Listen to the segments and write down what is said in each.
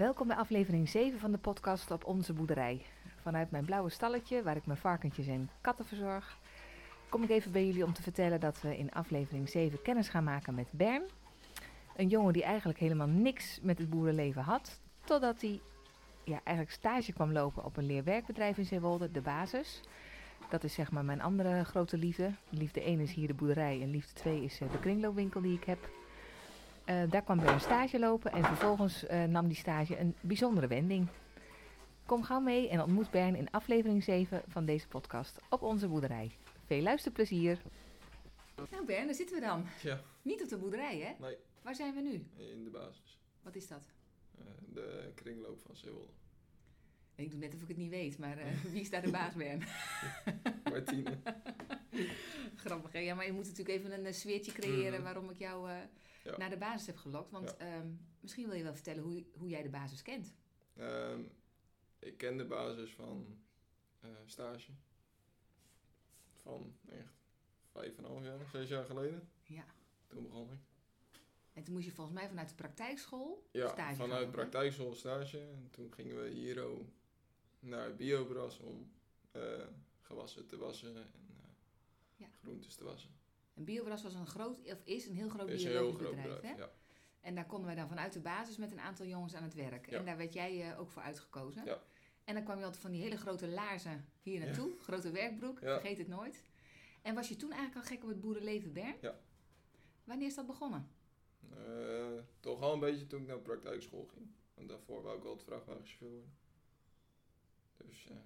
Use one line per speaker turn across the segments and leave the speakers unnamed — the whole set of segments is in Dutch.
Welkom bij aflevering 7 van de podcast op onze boerderij. Vanuit mijn blauwe stalletje, waar ik mijn varkentjes en katten verzorg, kom ik even bij jullie om te vertellen dat we in aflevering 7 kennis gaan maken met Bern. Een jongen die eigenlijk helemaal niks met het boerenleven had, totdat hij ja, eigenlijk stage kwam lopen op een leerwerkbedrijf in Zeewolde, de basis. Dat is zeg maar mijn andere grote liefde. Liefde 1 is hier de boerderij en liefde 2 is eh, de kringloopwinkel die ik heb. Uh, daar kwam Bern stage lopen en vervolgens uh, nam die stage een bijzondere wending. Kom gauw mee en ontmoet Bern in aflevering 7 van deze podcast op onze boerderij. Veel luisterplezier! Nou Bern, daar zitten we dan.
Ja.
Niet op de boerderij hè?
Nee.
Waar zijn we nu?
In de basis.
Wat is dat?
Uh, de kringloop van Zeewolde.
Ik doe net of ik het niet weet, maar wie is daar de baas, Bern?
Martine.
Grappig, hè? Ja, maar je moet natuurlijk even een sfeertje creëren mm. waarom ik jou uh, ja. naar de basis heb gelokt. Want um, misschien wil je wel vertellen hoe, hoe jij de basis kent.
Um, ik ken de basis van uh, stage. Van echt vijf en een half jaar, zes jaar geleden.
Ja.
Toen begon ik.
En toen moest je volgens mij vanuit de praktijkschool
ja,
stage
vanuit praktijkschool stage. En toen gingen we hier naar Biobras om uh, gewassen te wassen en uh,
ja.
groentes te wassen.
En Biobras was een groot, of is een heel groot
is een
biologisch
heel groot
bedrijf, hè?
ja.
En daar konden wij dan vanuit de basis met een aantal jongens aan het werk.
Ja.
En daar werd jij uh, ook voor uitgekozen.
Ja.
En dan kwam je altijd van die hele grote laarzen hier naartoe. Grote werkbroek, vergeet het nooit. En was je toen eigenlijk al gek op het boerenleven, Bern?
Ja.
Wanneer is dat begonnen?
Uh, toch al een beetje toen ik naar praktijkschool ging. Want daarvoor wou ik altijd vrachtwagenchauffeur worden. Dus uh,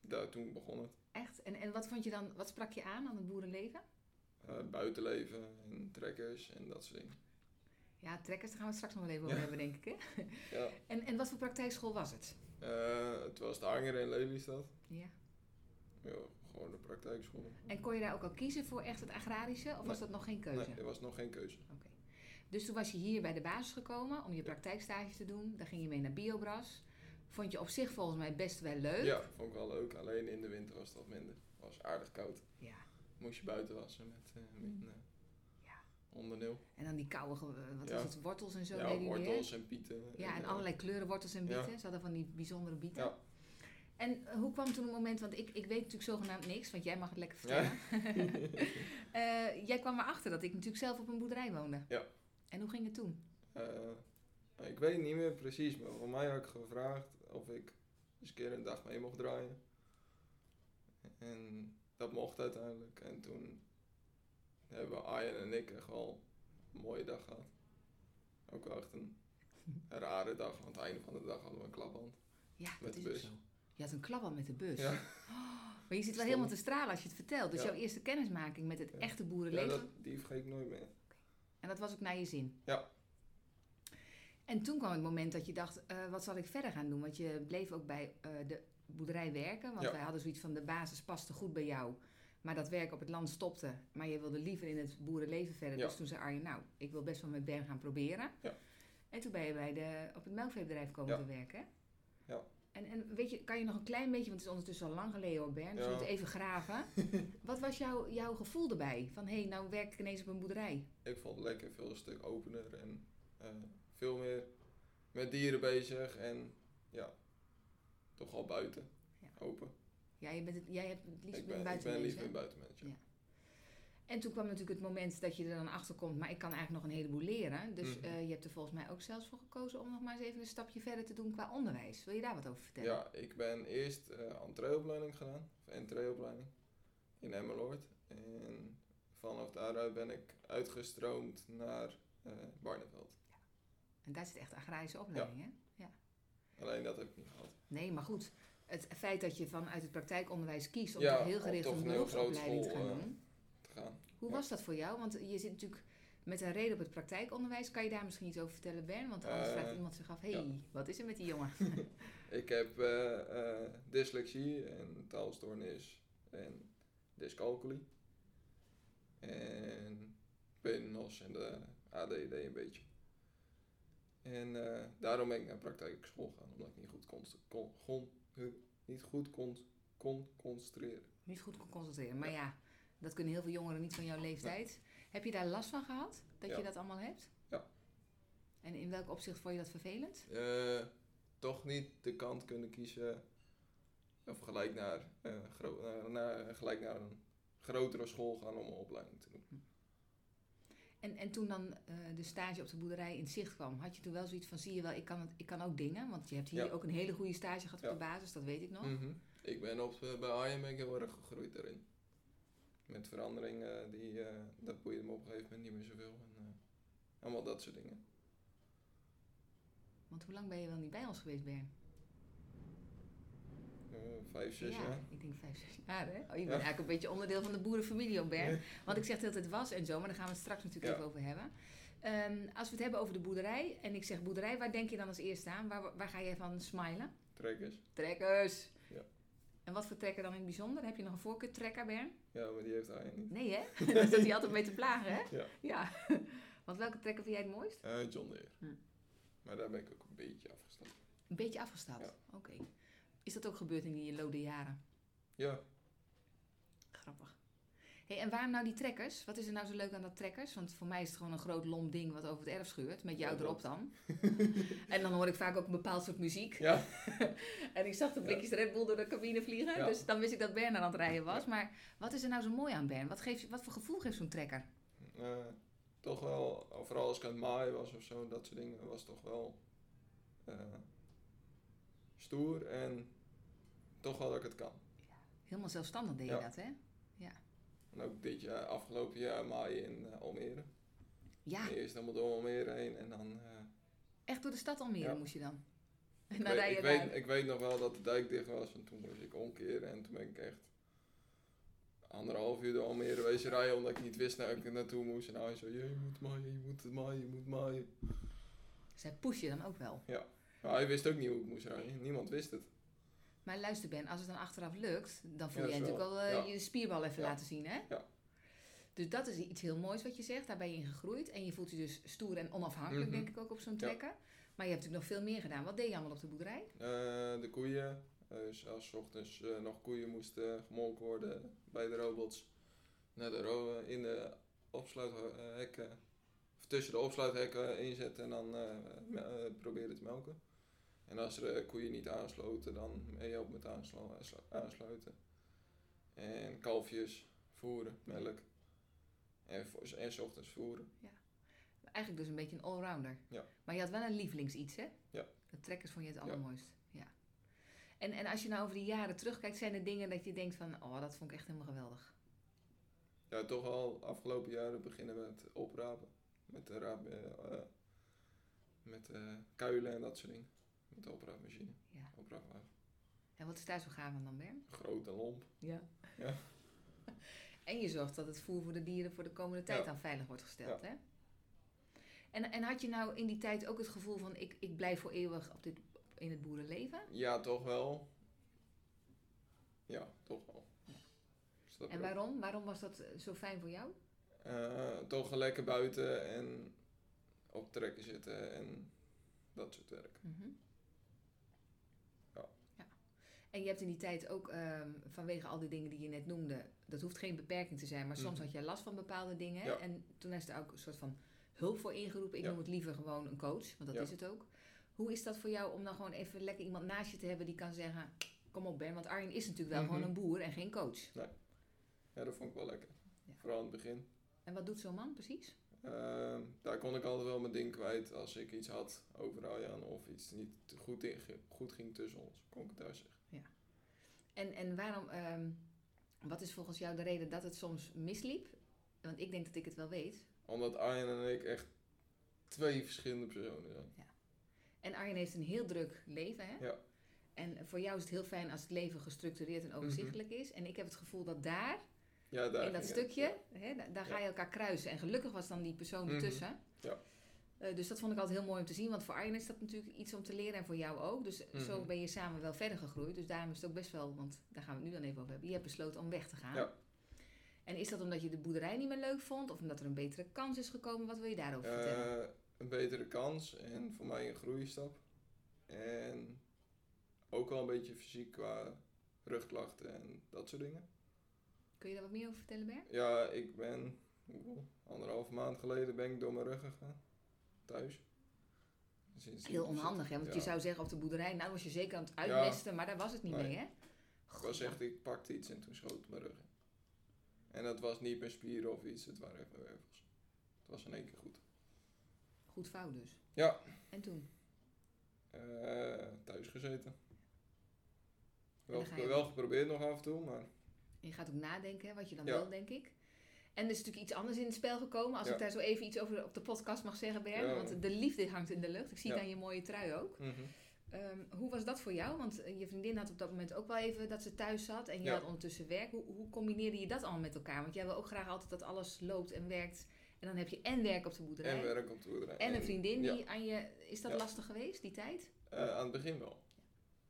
daar, toen begon het.
Echt? En, en wat vond je dan, wat sprak je aan aan het boerenleven?
Uh, buitenleven en trekkers en dat soort dingen.
Ja, trekkers, daar gaan we straks nog wel even over
Ja.
hebben, denk ik. Hè?
Ja.
En, en wat voor praktijkschool was het?
Uh, het was de Hanger in Lelystad.
Ja.
Ja, gewoon de praktijkschool.
En kon je daar ook al kiezen voor echt het agrarische? Of was dat nog geen keuze?
Nee, er was nog geen keuze.
Oké. Dus toen was je hier bij de basis gekomen om je praktijkstage te doen. Dan ging je mee naar Biobras. Vond je op zich volgens mij best wel leuk.
Ja, vond ik wel leuk. Alleen in de winter was wat minder. Het was aardig koud.
Ja.
Moest je buiten wassen met uh, min
Ja.
onder nul.
En dan die koude, ge- wat
Ja.
was het, wortels en zo
Ja, wortels en pieten.
Ja, en
eh,
allerlei kleuren wortels en
Ja.
bieten. Ze hadden van die bijzondere bieten.
Ja.
En eh, hoe kwam toen het moment, want ik, ik weet natuurlijk zogenaamd niks, want jij mag het lekker vertellen. Eh, jij kwam erachter dat ik natuurlijk zelf op een boerderij woonde.
Ja.
En hoe ging het toen?
Uh, ik weet niet meer precies, maar voor mij had ik gevraagd of ik eens een keer een dag mee mocht draaien. En dat mocht uiteindelijk. En toen hebben Arjen en ik echt wel een mooie dag gehad. Ook wel echt een, rare dag, want aan het einde van de dag hadden we een klapband.
Ja,
Met
dat
de
is
bus.
zo. Je had een klapband met de bus.
Ja.
Oh, maar je zit wel helemaal te stralen als je het vertelt. Dus
Ja.
jouw eerste kennismaking met het
Ja.
echte
Ja,
boerenleven.
dat, die vergeet ik nooit meer.
En dat was ook naar je zin.
Ja.
En toen kwam het moment dat je dacht, eh, wat zal ik verder gaan doen? Want je bleef ook bij eh, de boerderij werken. Want
Ja.
wij hadden zoiets van, de basis paste goed bij jou. Maar dat werk op het land stopte. Maar je wilde liever in het boerenleven verder.
Ja.
Dus toen zei Arjen, nou, ik wil best wel met Ben gaan proberen.
Ja.
En toen ben je bij de, op het melkveebedrijf komen te werken.
Ja.
En, en weet je, kan je nog een klein beetje, want het is ondertussen al lang geleden hoor, Bern. Dus we moeten even graven. Wat was jouw, jouw gevoel erbij? Van, hé, hey, nou werk ik ineens op een boerderij.
Ik vond het lekker veel een stuk opener en eh, veel meer met dieren bezig en ja, toch al buiten,
Ja.
open.
Ja, je bent het, jij hebt het liefst
Ik
een
ik ben
hè?
een buitenmens. Ja.
Ja. En toen kwam natuurlijk het moment dat je er dan achter komt, maar ik kan eigenlijk nog een heleboel leren. Dus
Mhm.
eh, je hebt er volgens mij ook zelfs voor gekozen om nog maar eens even een stapje verder te doen qua onderwijs. Wil je daar wat over vertellen?
Ja, ik ben eerst uh, entreeopleiding gedaan, of entreeopleiding, in Emmeloord. En vanaf daaruit ben ik uitgestroomd naar uh, Barneveld.
En daar zit echt agrarische opleiding, hè?
Alleen dat heb ik niet gehad.
Nee, maar goed. Het feit dat je vanuit het praktijkonderwijs kiest om
Ja,
heel gericht een beroepsopleiding te gaan
eh,
doen.
Te gaan.
Hoe was dat voor jou? Want je zit natuurlijk met een reden op het praktijkonderwijs. Kan je daar misschien iets over vertellen, Bern? Want anders
Eh,
vraagt iemand zich af, hé, hey,
ja.
wat is er met die jongen?
Ik heb uh, uh, dyslexie en taalstoornis en dyscalculie. En PNOS en de ADD een beetje. En uh, daarom ben ik naar praktijkschool gegaan, omdat ik niet goed kon, kon, kon, niet goed kon, kon concentreren.
Niet goed kon concentreren. Maar ja, dat kunnen heel veel jongeren niet van jouw leeftijd. Heb je daar last van gehad? Dat
Ja.
je dat allemaal hebt?
Ja.
En in welk opzicht vond je dat vervelend?
Eh, toch niet de kant kunnen kiezen of gelijk naar, eh, gro- naar, naar- gelijk naar een grotere school gaan om een opleiding te doen.
En, en toen dan eh, de stage op de boerderij in zicht kwam, had je toen wel zoiets van, zie je wel, ik kan, het, ik kan ook dingen? Want je hebt hier
Ja.
ook een hele goede stage gehad op
Ja.
de basis, dat weet ik nog.
Mhm. Ik ben op, eh, bij Arjen ben ik heel erg gegroeid daarin. Met veranderingen, die, eh, dat boeide me op een gegeven moment niet meer zoveel. En, allemaal dat soort dingen.
Want hoe lang ben je wel niet bij ons geweest, Bern?
Vijf, zes
ja,
jaar.
ik denk vijf, zes jaar hè? Oh, je bent
Ja.
eigenlijk een beetje onderdeel van de boerenfamilie Bern.
Ja.
Want ik zeg dat het was en zo, maar daar gaan we het straks natuurlijk even over hebben. Ehm, als we het hebben over de boerderij, en ik zeg boerderij, waar denk je dan als eerste aan? Waar, waar ga jij van smilen?
Trekkers.
Trekkers!
Ja.
En wat voor trekker dan in het bijzonder? Heb je nog een voorkeurtrekker, Bern?
Ja, maar die heeft Arjen niet.
Nee, hè? Daar zit hij altijd mee te plagen, hè?
Ja.
Ja. Want welke trekker vind jij het mooist?
Eh, John Deere.
Hm.
Maar daar ben ik ook een beetje afgestapt.
Een beetje afgestapt.
Ja.
Oké. Is dat ook gebeurd in die lode jaren?
Ja,
Grappig. Hey, en waarom nou die trekkers? Wat is er nou zo leuk aan dat trekkers? Want voor mij is het gewoon een groot lomp ding wat over het erf scheurt. Met jou
Ja,
erop dan. en dan hoor ik vaak ook een bepaald soort muziek.
ja.
En ik zag de blikjes Red Bull door de cabine vliegen.
Ja.
Dus dan wist ik dat Bern aan het rijden was. Maar wat is er nou zo mooi aan Bern? Wat, geeft, wat voor gevoel geeft zo'n trekker?
Eh, toch wel, vooral als ik aan het maaien was of zo, dat soort dingen, was toch wel eh, stoer en toch wel dat ik het kan.
Helemaal zelfstandig deed je
Ja.
dat, hè?
En ook dit jaar, afgelopen jaar maaien in eh, Almere.
Ja,
Eerst helemaal door Almere heen en dan... eh,
echt door de stad Almere
Ja.
moest je dan. En
ik,
dan
weet, ik, weet, ik weet nog wel dat de dijk dicht was en toen moest ik omkeren en toen ben ik echt anderhalf uur door Almere wezen rijden omdat ik niet wist naar ik naartoe moest. En hij zei, je moet maaien, je moet maaien, je moet maaien.
Zij push je dan ook wel.
Maar hij wist ook niet hoe ik moest rijden, niemand wist het.
Maar luister Ben, als het dan achteraf lukt, dan voel
Ja,
jij
is
natuurlijk wel
wel-
eh,
ja.
je spierbal even
Ja.
laten zien, hè?
Ja.
Dus dat is iets heel moois wat je zegt. Daar ben je in gegroeid. En je voelt je dus stoer en onafhankelijk,
Mhm.
denk ik ook, op zo'n
Ja.
trekker. Maar je hebt natuurlijk nog veel meer gedaan. Wat deed je allemaal op de boerderij?
Eh, de koeien, dus als 's ochtends nog koeien moesten gemolken worden bij de robots, naar de ro in de opsluithekken, of tussen de opsluithekken inzetten en dan eh, proberen te melken. En als er eh, koeien niet aansloten, dan meehelpen met aanslu- aanslu- aansluiten. En kalfjes voeren, melk. En, en 's ochtends voeren.
Eigenlijk dus een beetje een allrounder.
Ja.
Maar je had wel een lievelingsiets, hè?
Ja.
De trekkers vond je het
Ja.
allermooist. Ja. En, en als je nou over die jaren terugkijkt, zijn er dingen dat je denkt van... Oh, dat vond ik echt helemaal geweldig.
Ja, toch al afgelopen jaren beginnen we met oprapen. Met de raap, eh, eh, met kuilen en dat soort dingen. Met de opraapmachine.
Ja. En wat is daar zo gaaf aan dan, Bern?
Grote lomp.
Ja.
Ja.
en je zorgt dat het voer voor de dieren voor de komende tijd
Ja.
dan veilig wordt gesteld, hè? En, en had je nou in die tijd ook het gevoel van... Ik, ik blijf voor eeuwig op dit, in het boerenleven?
Ja, toch wel. Ja, toch wel. Dus
En waarom? Waarom was dat eh, zo fijn voor jou?
Eh, toch lekker buiten en op trekken zitten en dat soort werk.
Mhm. En je hebt in die tijd ook ehm, vanwege al die dingen die je net noemde, dat hoeft geen beperking te zijn, maar soms
Mhm.
had je last van bepaalde dingen.
Ja.
En toen is er ook een soort van hulp voor ingeroepen. Ik
Ja.
noem het liever gewoon een coach, want dat
Ja.
is het ook. Hoe is dat voor jou om dan gewoon even lekker iemand naast je te hebben die kan zeggen: Kom op, Ben, want Arjen is natuurlijk wel
Mhm.
gewoon een boer en geen coach.
Ja, dat vond ik wel lekker. Vooral in het begin.
En wat doet zo'n man precies?
Ehm, daar kon ik altijd wel mijn ding kwijt als ik iets had over Arjan of iets niet goed, in, goed ging tussen ons. Kon ik het daar zeggen.
En, en waarom, ehm, wat is volgens jou de reden dat het soms misliep? Want ik denk dat ik het wel weet.
Omdat Arjen en ik echt twee verschillende personen zijn.
En Arjen heeft een heel druk leven, hè?
Ja.
En voor jou is het heel fijn als het leven gestructureerd en overzichtelijk is. En ik heb het gevoel dat daar,
Ja, daar
in dat
het,
stukje, hè, da- daar ga je elkaar kruisen. En gelukkig was dan die persoon
Mhm.
ertussen.
Ja.
Eh, dus dat vond ik altijd heel mooi om te zien. Want voor Arjen is dat natuurlijk iets om te leren en voor jou ook. Dus zo
Mhm.
ben je samen wel verder gegroeid. Dus daarom is het ook best wel, want daar gaan we het nu dan even over hebben. Je hebt besloten om weg te gaan.
Ja.
En is dat omdat je de boerderij niet meer leuk vond? Of omdat er een betere kans is gekomen? Wat wil je daarover
ja.
vertellen?
Eh, een betere kans en voor mij een groeistap. En ook wel een beetje fysiek qua rugklachten en dat soort dingen.
Kun je daar wat meer over vertellen, Ber?
Ja, ik ben hoeveel, anderhalve maand geleden ben ik door mijn rug gegaan. Thuis. Sinds
Heel onhandig, hè? Want
ja.
je zou zeggen op de boerderij, nou was je zeker aan het uitmesten, maar daar was het niet
Nee.
mee, hè?
Het was echt, ik pakte iets en toen schoot mijn rug in. En dat was niet mijn spieren of iets, het waren echt mijn wervels. Het was in één keer goed.
Goed fout dus.
Ja.
En toen?
Eh, thuis gezeten. Wel, wel geprobeerd nog af en toe, maar
Je gaat ook nadenken hè, wat je dan
Ja.
wil, denk ik. En er is natuurlijk iets anders in het spel gekomen. Als
Ja.
ik daar zo even iets over op de podcast mag zeggen, Bern.
Ja.
Want de liefde hangt in de lucht. Ik zie aan je mooie trui ook.
mhm.
Ehm, hoe was dat voor jou? Want eh, je vriendin had op dat moment ook wel even dat ze thuis zat. En je had ondertussen werk. Hoe, hoe combineerde je dat allemaal met elkaar? Want jij wil ook graag altijd dat alles loopt en werkt. En dan heb je en werk op de boerderij.
en werk op de boerderij.
En een vriendin die aan je... Is dat lastig geweest, die tijd?
Eh, aan het begin wel.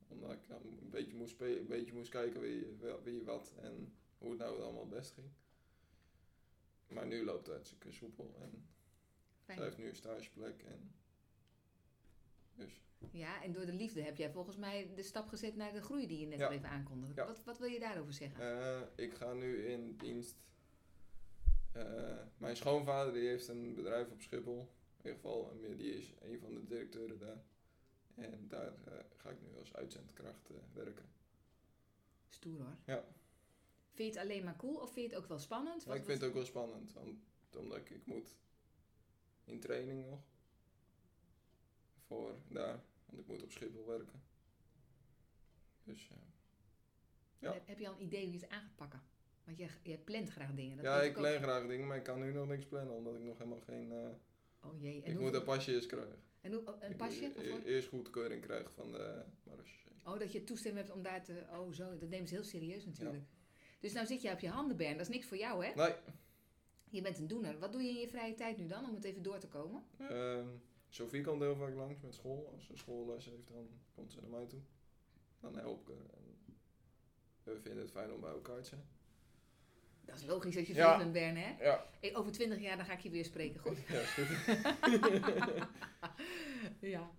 Omdat ik dan een beetje moest, een beetje moest kijken wie, wie wat en hoe het nou allemaal het best ging. Maar nu loopt het hartstikke soepel en
Fijn.
zij heeft nu een stageplek en dus
Ja, en door de liefde heb jij volgens mij de stap gezet naar de groei die je net
Ja.
al even aankondigde.
Ja.
Wat, wat wil je daarover zeggen?
Eh, ik ga nu in dienst. Eh, mijn schoonvader die heeft een bedrijf op Schiphol. In ieder geval, eh, die is een van de directeuren daar. En daar ga ik nu als uitzendkracht werken.
Stoer hoor.
Ja.
Vind je het alleen maar cool of vind je het ook wel spannend?
Ik vind het ook wel spannend, want, omdat ik, ik moet in training nog. Voor daar, want ik moet op Schiphol werken. Dus eh, ja.
Heb, je al een idee hoe je het aan gaat pakken? Want je, je plant graag dingen. Dat
ja, ik
ook.
plan graag dingen, maar ik kan nu nog niks plannen, omdat ik nog helemaal geen... eh,
Oh jee. En
ik
hoe,
moet een pasje eerst krijgen.
en hoe, een
Ik
pasje?
moet e- eerst goedkeuring krijgen van de marechaussee.
Oh, dat je toestemming hebt om daar te... Oh zo, dat nemen ze heel serieus natuurlijk. Dus nou zit je op je handen, Bern. Dat is niks voor jou, hè?
Nee,
Je bent een doener. Wat doe je in je vrije tijd nu dan, om het even door te komen?
ehm Sophie komt heel vaak langs met school. Als ze schoolles heeft, dan komt ze naar mij toe. Dan help ik haar. En we vinden het fijn om bij elkaar te zijn.
Dat is logisch als je
Ja.
vriend bent, Bern, hè?
Ja,
Hey, Over twintig jaar dan ga ik je weer spreken, goed?
ja is goed.
ja.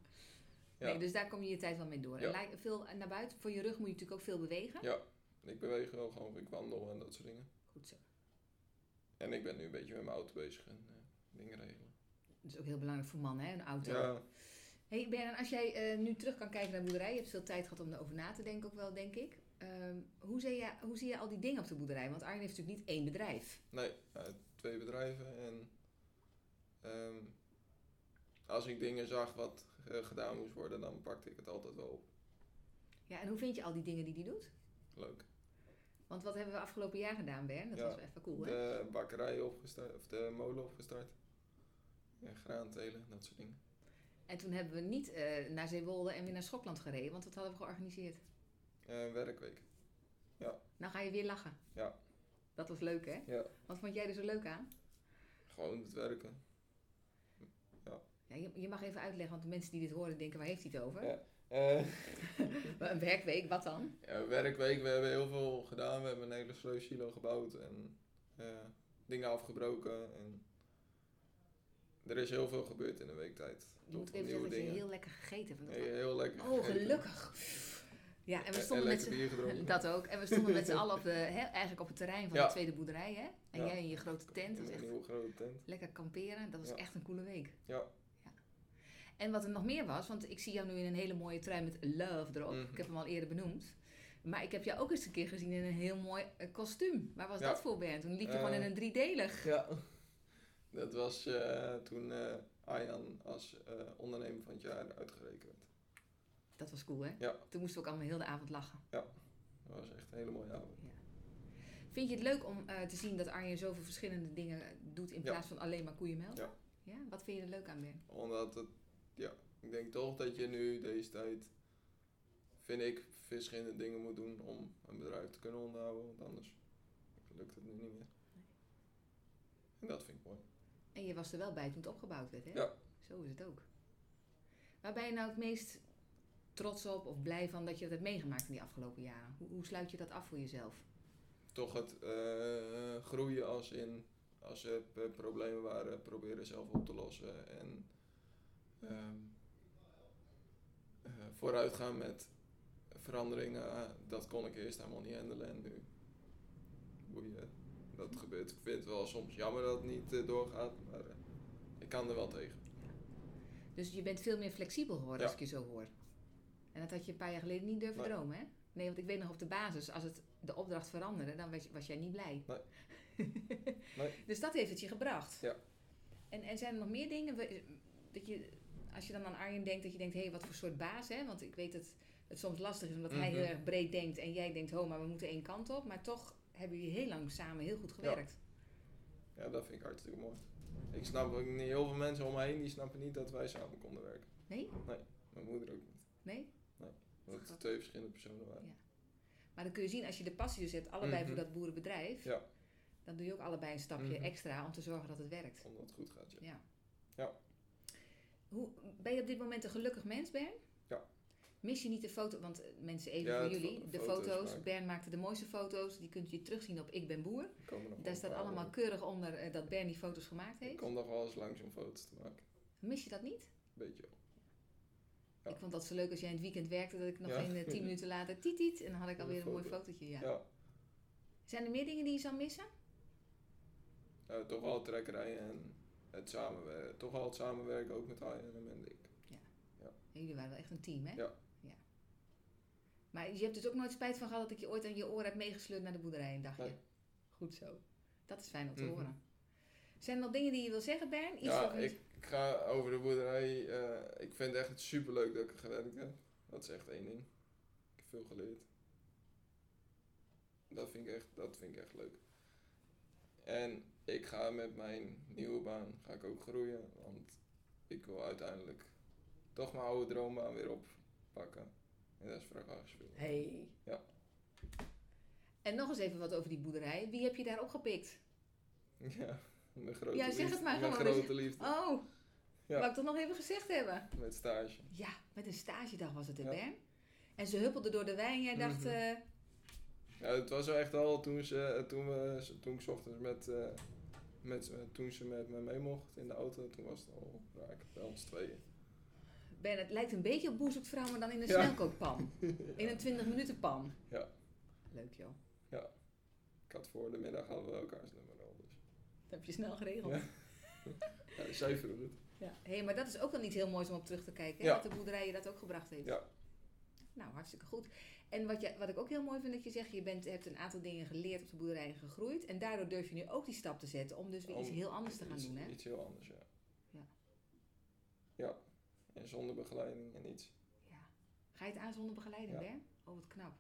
Ja.
Nee, dus daar kom je je tijd wel mee door. En
Ja.
veel naar buiten. Voor je rug moet je natuurlijk ook veel bewegen.
Ja, ik beweeg wel gewoon, ik wandel en dat soort dingen.
Goed zo.
En ik ben nu een beetje met mijn auto bezig en eh, dingen regelen.
Dat is ook heel belangrijk voor mannen, hè? Een auto.
Ja,
Hey Bernard, als jij eh, nu terug kan kijken naar de boerderij, je hebt veel tijd gehad om erover na te denken ook wel, denk ik. Ehm, hoe, zie je, hoe zie je al die dingen op de boerderij? Want Arjen heeft natuurlijk niet één bedrijf.
nee, twee bedrijven en ehm, als ik dingen zag wat eh, gedaan moest worden, dan pakte ik het altijd wel op.
Ja, en hoe vind je al die dingen die hij doet?
Leuk.
Want wat hebben we afgelopen jaar gedaan, Bern? Dat
Ja,
was wel even cool, hè?
De bakkerij opgestart, of de molen opgestart. En graantelen, dat soort dingen.
En toen hebben we niet eh, naar Zeewolde en weer naar Schokland gereden, want dat hadden we georganiseerd.
Eh werkweek.
Nou ga je weer lachen.
Ja.
Dat was leuk, hè?
Ja.
Wat vond jij er zo leuk aan?
Gewoon het werken.
Ja, je, je mag even uitleggen, want de mensen die dit horen denken, waar heeft hij het over?
Ja. Eh,
Een werkweek, wat dan?
ja, werkweek, we hebben heel veel gedaan. We hebben een hele sleusilo gebouwd en eh, dingen afgebroken. En er is heel veel gebeurd in een week tijd.
Je moet even zeggen dat je heel lekker gegeten hebt.
Nee, heel lekker.
Oh,
gegeten.
gelukkig. Ja, en we
En-
stonden
en
met
gedronken.
z'n... Dat ook. En we stonden met z'n allen op de, eigenlijk op het terrein van
Ja.
de tweede boerderij, hè? En
Ja.
jij in je grote tent. Dat was echt
grote tent.
lekker kamperen. Dat was
Ja.
echt een coole week.
Ja.
En wat er nog meer was, want ik zie jou nu in een hele mooie trui met love erop.
Mhm.
Ik heb hem al eerder benoemd. Maar ik heb jou ook eens een keer gezien in een heel mooi eh, kostuum. Waar was
Ja.
dat voor, Bernd? Toen liep je
Eh,
gewoon in een driedelig.
Ja. Dat was eh, toen eh Arjan als eh, ondernemer van het jaar uitgerekend.
Dat was cool, hè?
Ja.
Toen moesten we ook allemaal heel de avond lachen.
Dat was echt een hele mooie avond.
Vind je het leuk om eh, te zien dat Arjen zoveel verschillende dingen doet in
Ja.
plaats van alleen maar koeienmelk?
Ja.
Ja? Wat vind je er leuk aan, Ben?
Omdat het, ja, ik denk toch dat je nu deze tijd, vind ik, verschillende dingen moet doen om een bedrijf te kunnen onderhouden. Want anders lukt het nu niet meer. En dat vind ik mooi.
En je was er wel bij toen het opgebouwd werd, hè?
Ja.
Zo is het ook. Waar ben je nou het meest trots op of blij van dat je dat hebt meegemaakt in die afgelopen jaren? Hoe, hoe sluit je dat af voor jezelf?
Toch het eh, groeien als in, als er p- problemen waren, proberen zelf op te lossen. En ehm, eh, vooruitgaan met veranderingen, ah, dat kon ik eerst helemaal niet handelen. En nu, boeien, dat gebeurt. Ik vind het wel soms jammer dat het niet eh, doorgaat, maar eh, ik kan er wel tegen.
Dus je bent veel meer flexibel geworden
Ja.
als ik je zo hoor. En dat had je een paar jaar geleden niet durven
Nee.
dromen, hè? Nee, want ik weet nog op de basis, als het de opdracht veranderde, dan was, was jij niet blij.
Nee. Nee.
Dus dat heeft het je gebracht.
Ja.
En, en zijn er nog meer dingen dat je, als je dan aan Arjen denkt, dat je denkt, hé, hey, wat voor soort baas, hè? Want ik weet dat het soms lastig is, omdat hij
Mhm.
heel erg breed denkt en jij denkt, ho, maar we moeten één kant op. Maar toch hebben jullie heel lang samen heel goed gewerkt.
Ja, dat vind ik hartstikke mooi. Ik snap ook niet, heel veel mensen om me heen die snappen niet dat wij samen konden werken.
Nee?
Mijn moeder ook niet.
Nee?
Want het twee verschillende personen waren.
Ja. Maar dan kun je zien, als je de passie dus hebt, allebei
Mhm.
voor dat boerenbedrijf,
Ja.
dan doe je ook allebei een stapje
Mhm.
extra om te zorgen dat het werkt.
Omdat het goed gaat, ja.
Ja.
Ja.
Hoe, ben je op dit moment een gelukkig mens, Bern?
Ja.
Mis je niet de foto, want eh, mensen even
Ja,
voor jullie,
fo-
de
foto's
foto's. Bern maakte de mooiste foto's, die kunt je terugzien op Ik Ben Boer.
Er
Daar
een
staat allemaal keurig onder eh, dat Bern die foto's gemaakt
Ik
heeft.
kom nog wel eens langs om foto's te maken.
Mis je dat niet?
Beetje wel. Ja.
Ik vond dat zo leuk als jij in het weekend werkte, dat ik nog geen eh, tien minuten later tiet tiet en dan had ik
Een
alweer een mooi
foto.
fotootje. Ja.
Ja.
Zijn er meer dingen die je zou missen?
Nou, toch wel trekkerij en het samenwerken. Toch wel het samenwerken ook met Arjen en ik.
Jullie waren wel echt een team, hè?
Ja.
Maar je hebt dus ook nooit spijt van gehad dat ik je ooit aan je oor heb meegesleurd naar de boerderij een dagje?
Nee.
Goed zo. Dat is fijn om te
Mhm.
horen. Zijn er nog dingen die je wil zeggen, Bern? Iets
ja, ik ga over de boerderij. eh, ik vind het echt super leuk dat ik er gewerkt heb. Dat is echt één ding. Ik heb veel geleerd. Dat vind ik echt, dat vind ik echt leuk. En ik ga met mijn nieuwe baan ga ik ook groeien. Want ik wil uiteindelijk toch mijn oude droombaan weer oppakken. En dat is vrachtwagenspelen.
Hey.
Ja.
En nog eens even wat over die boerderij. Wie heb je daar opgepikt?
Ja, mijn grote
Ja, zeg
liefde.
het maar
Mijn
gewoon.
grote liefde.
Oh,
Ja.
wou ik toch nog even gezegd hebben.
Met stage.
Ja, met een stagedag was het in
Ja.
Bern. En ze huppelde door de wei en jij dacht...
Mhm.
eh,
Ja, het was wel echt al toen, ze, toen, we, toen ik ochtends met, eh, met, eh, toen ze met me mee mocht in de auto, toen was het al raak bij ons tweeën.
ben, het lijkt een beetje op Boer zoekt vrouw, maar dan in een
Ja.
snelkookpan. In een 20 minuten pan.
Ja.
Leuk joh.
Ik had voor de middag hadden we elkaars nummer al. Dus.
Dat heb je snel geregeld.
Ja. Ja, vroeg het.
Ja. Hey, maar dat is ook wel iets heel moois om op terug te kijken. hè,
Ja.
Dat de boerderij je dat ook gebracht heeft.
Ja.
Nou, hartstikke goed. En wat, je, wat ik ook heel mooi vind dat je zegt, je bent, hebt een aantal dingen geleerd op de boerderij en gegroeid. En daardoor durf je nu ook die stap te zetten om dus weer iets heel anders te gaan
iets,
doen. Hè?
Iets heel anders, ja.
Ja.
Ja. En zonder begeleiding en iets.
Ja. Ga je het aan zonder begeleiding,
Ja.
Bern? Oh, wat knap.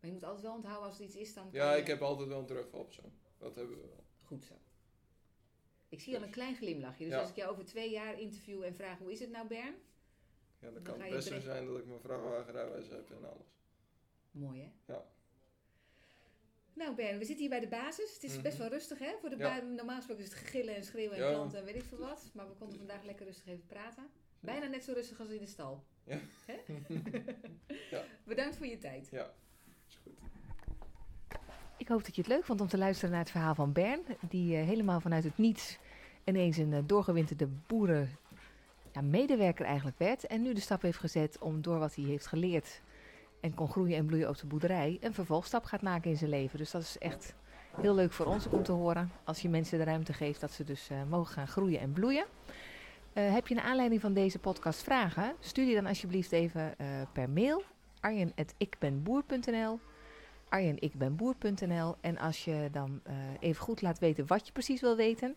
Maar je moet altijd wel onthouden als er iets is, dan
Ja,
je-
ik heb altijd wel een terugval op zo. Dat hebben we wel.
Goed zo. Ik zie al een klein glimlachje. Dus
Ja.
als ik jou over twee jaar interview en vraag hoe is het nou, Bern?
Ja, dan
Dan
kan het best zo zijn dat ik mijn vrachtwagenrijwijs heb en alles.
Mooi, hè?
Ja.
Nou, Ben, we zitten hier bij de basis. Het is
Mhm.
best wel rustig, hè? Voor de
Ja.
Normaal gesproken is het gegillen en schreeuwen en
Ja.
klanten en weet ik veel wat. Maar we konden vandaag lekker rustig even praten. Bijna net zo rustig als in de stal.
Ja.
Hè?
Ja.
Bedankt voor je tijd.
Ja, is goed.
Ik hoop dat je het leuk vond om te luisteren naar het verhaal van Bern. Die eh, helemaal vanuit het niets ineens een eh, doorgewinterde boeren medewerker eigenlijk werd. En nu de stap heeft gezet om door wat hij heeft geleerd en kon groeien en bloeien op de boerderij, een vervolgstap gaat maken in zijn leven. Dus dat is echt heel leuk voor ons om te horen. Als je mensen de ruimte geeft dat ze dus eh, mogen gaan groeien en bloeien. Eh, heb je naar aanleiding van deze podcast vragen? Stuur die dan alsjeblieft even eh, per mail. arjen.ikbenboer.nl arjenikbenboer.nl En als je dan even goed laat weten wat je precies wil weten,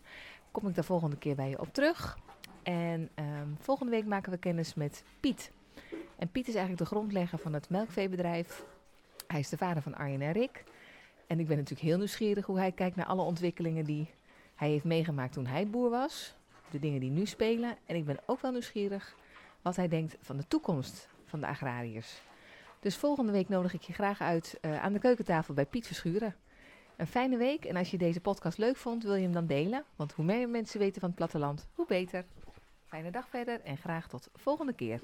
kom ik daar volgende keer bij je op terug. En ehm, volgende week maken we kennis met Piet. En Piet is eigenlijk de grondlegger van het melkveebedrijf. Hij is de vader van Arjen en Rick. En ik ben natuurlijk heel nieuwsgierig hoe hij kijkt naar alle ontwikkelingen die hij heeft meegemaakt toen hij boer was. De dingen die nu spelen. En ik ben ook wel nieuwsgierig wat hij denkt van de toekomst van de agrariërs. Dus volgende week nodig ik je graag uit eh, aan de keukentafel bij Piet Verschuren. Een fijne week en als je deze podcast leuk vond, wil je hem dan delen. Want hoe meer mensen weten van het platteland, hoe beter. Fijne dag verder en graag tot volgende keer.